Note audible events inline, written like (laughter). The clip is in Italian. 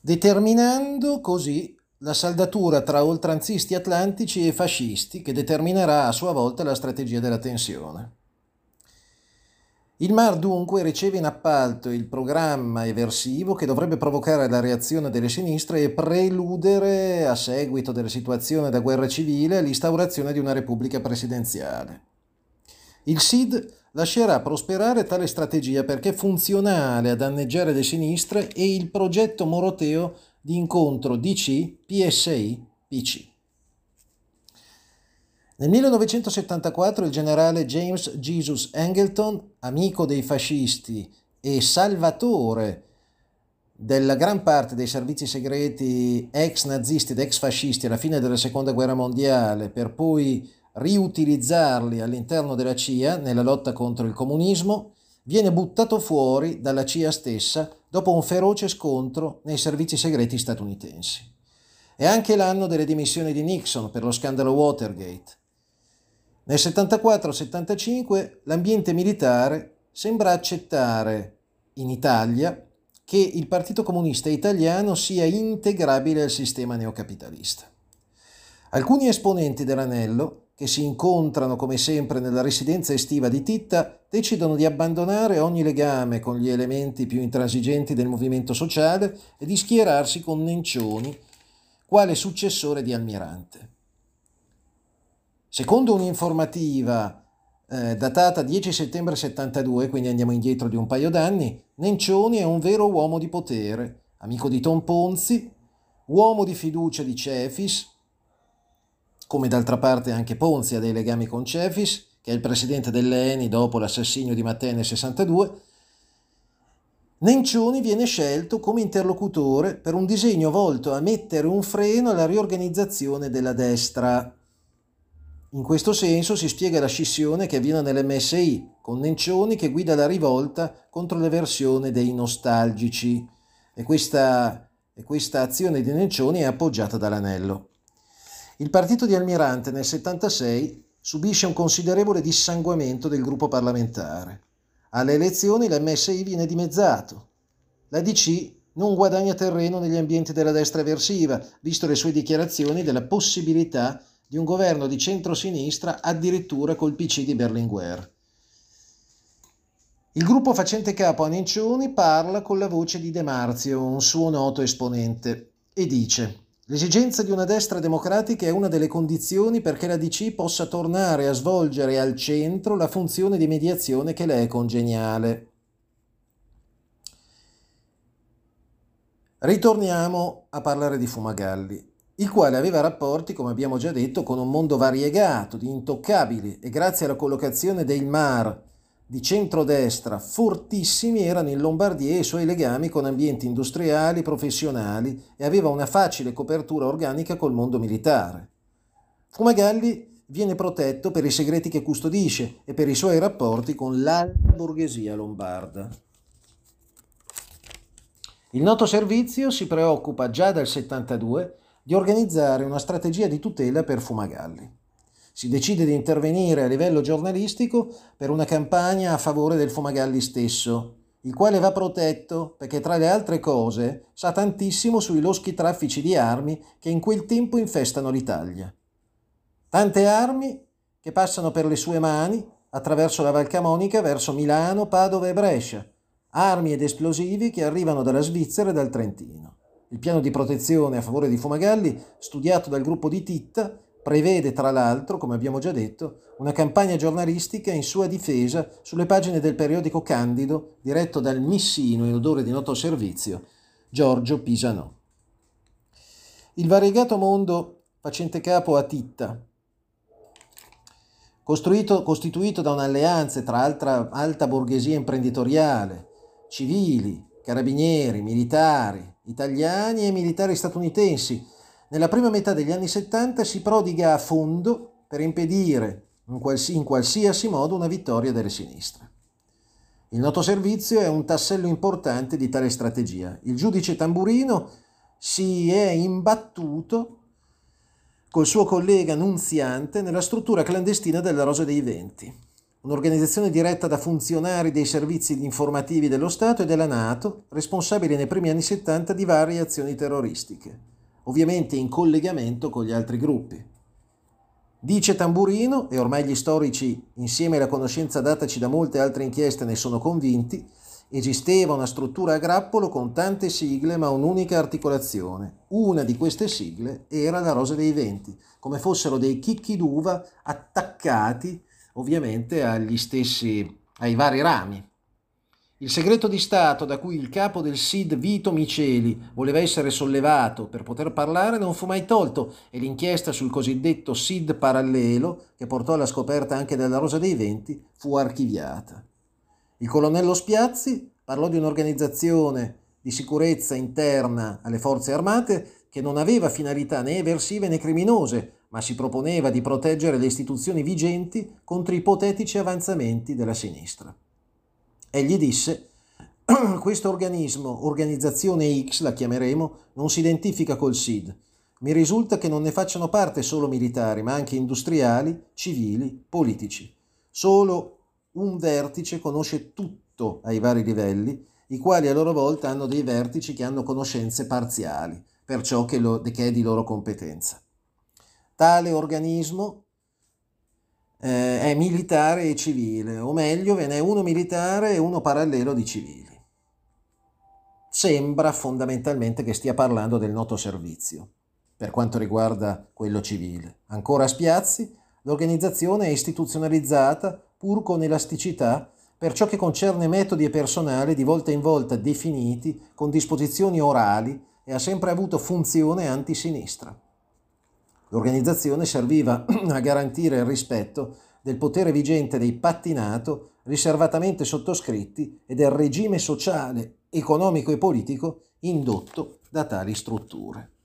determinando così la saldatura tra oltranzisti atlantici e fascisti che determinerà a sua volta la strategia della tensione. Il MAR dunque riceve in appalto il programma eversivo che dovrebbe provocare la reazione delle sinistre e preludere, a seguito della situazione da guerra civile, l'instaurazione di una repubblica presidenziale. Il SID lascerà prosperare tale strategia perché funzionale a danneggiare le sinistre e il progetto moroteo di incontro DC-PSI-PC. Nel 1974 il generale James Jesus Angleton, amico dei fascisti e salvatore della gran parte dei servizi segreti ex nazisti ed ex fascisti alla fine della seconda guerra mondiale, per poi riutilizzarli all'interno della CIA nella lotta contro il comunismo, viene buttato fuori dalla CIA stessa dopo un feroce scontro nei servizi segreti statunitensi. È anche l'anno delle dimissioni di Nixon per lo scandalo Watergate nel 74-75 l'ambiente militare sembra accettare in Italia che il Partito Comunista Italiano sia integrabile al sistema neocapitalista. Alcuni esponenti dell'Anello, che si incontrano come sempre nella residenza estiva di Titta, decidono di abbandonare ogni legame con gli elementi più intransigenti del movimento sociale e di schierarsi con Nencioni, quale successore di Almirante. Secondo un'informativa eh, datata 10 settembre 72, quindi andiamo indietro di un paio d'anni, Nencioni è un vero uomo di potere, amico di Tom Ponzi, uomo di fiducia di Cefis, come d'altra parte anche Ponzi ha dei legami con Cefis, che è il presidente dell'ENI dopo l'assassinio di Mattei nel 62, Nencioni viene scelto come interlocutore per un disegno volto a mettere un freno alla riorganizzazione della destra. In questo senso si spiega la scissione che avviene nell'MSI, con Nencioni che guida la rivolta contro l'eversione dei nostalgici. E questa, e questa azione di Nencioni è appoggiata dall'Anello. Il partito di Almirante nel 76 subisce un considerevole dissanguamento del gruppo parlamentare. Alle elezioni l'MSI viene dimezzato. La DC non guadagna terreno negli ambienti della destra eversiva, visto le sue dichiarazioni della possibilità di un governo di centrosinistra addirittura col PC di Berlinguer. Il gruppo facente capo a Nencioni parla con la voce di De Marzio, un suo noto esponente, e dice L'esigenza di una destra democratica è una delle condizioni perché la DC possa tornare a svolgere al centro la funzione di mediazione che le è congeniale. Ritorniamo a parlare di Fumagalli il quale aveva rapporti, come abbiamo già detto, con un mondo variegato, di intoccabili e grazie alla collocazione dei MAR di centrodestra fortissimi erano in Lombardia e i suoi legami con ambienti industriali, professionali e aveva una facile copertura organica col mondo militare. Fumagalli viene protetto per i segreti che custodisce e per i suoi rapporti con l'alta borghesia lombarda. Il noto servizio si preoccupa già dal 72 di organizzare una strategia di tutela per Fumagalli. Si decide di intervenire a livello giornalistico per una campagna a favore del Fumagalli stesso, il quale va protetto perché tra le altre cose sa tantissimo sui loschi traffici di armi che in quel tempo infestano l'Italia. Tante armi che passano per le sue mani attraverso la Val Camonica verso Milano, Padova e Brescia, armi ed esplosivi che arrivano dalla Svizzera e dal Trentino. Il piano di protezione a favore di Fumagalli, studiato dal gruppo di Titta, prevede tra l'altro, come abbiamo già detto, una campagna giornalistica in sua difesa sulle pagine del periodico Candido, diretto dal missino in odore di noto servizio, Giorgio Pisanò. Il variegato mondo facente capo a Titta, costituito da un'alleanza tra altra, alta borghesia imprenditoriale, civili, carabinieri, militari, italiani e militari statunitensi. Nella prima metà degli anni 70 si prodiga a fondo per impedire in, quals- in qualsiasi modo una vittoria delle sinistre. Il noto servizio è un tassello importante di tale strategia. Il giudice Tamburino si è imbattuto col suo collega Nunziante nella struttura clandestina della Rosa dei Venti. un'organizzazione diretta da funzionari dei servizi informativi dello Stato e della Nato, responsabile nei primi anni 70 di varie azioni terroristiche, ovviamente in collegamento con gli altri gruppi. Dice Tamburino, e ormai gli storici, insieme alla conoscenza dataci da molte altre inchieste, ne sono convinti, esisteva una struttura a grappolo con tante sigle ma un'unica articolazione. Una di queste sigle era la Rosa dei Venti, come fossero dei chicchi d'uva attaccati ovviamente agli stessi, ai vari rami. Il segreto di Stato da cui il capo del SID Vito Miceli voleva essere sollevato per poter parlare non fu mai tolto e l'inchiesta sul cosiddetto SID parallelo, che portò alla scoperta anche della Rosa dei Venti, fu archiviata. Il colonnello Spiazzi parlò di un'organizzazione di sicurezza interna alle forze armate che non aveva finalità né eversive né criminose, ma si proponeva di proteggere le istituzioni vigenti contro ipotetici avanzamenti della sinistra. Egli disse, (clears throat) questo organismo, organizzazione X la chiameremo, non si identifica col SID. Mi risulta che non ne facciano parte solo militari, ma anche industriali, civili, politici. Solo un vertice conosce tutto ai vari livelli, i quali a loro volta hanno dei vertici che hanno conoscenze parziali, per ciò che, lo, che è di loro competenza. Tale organismo eh, è militare e civile, o meglio, ve n'è uno militare e uno parallelo di civili. Sembra fondamentalmente che stia parlando del noto servizio, per quanto riguarda quello civile. Ancora a Spiazzi, l'organizzazione è istituzionalizzata pur con elasticità per ciò che concerne metodi e personale di volta in volta definiti con disposizioni orali e ha sempre avuto funzione antisinistra. L'organizzazione serviva (clears throat) a garantire il rispetto del potere vigente dei patti NATO riservatamente sottoscritti e del regime sociale, economico e politico indotto da tali strutture.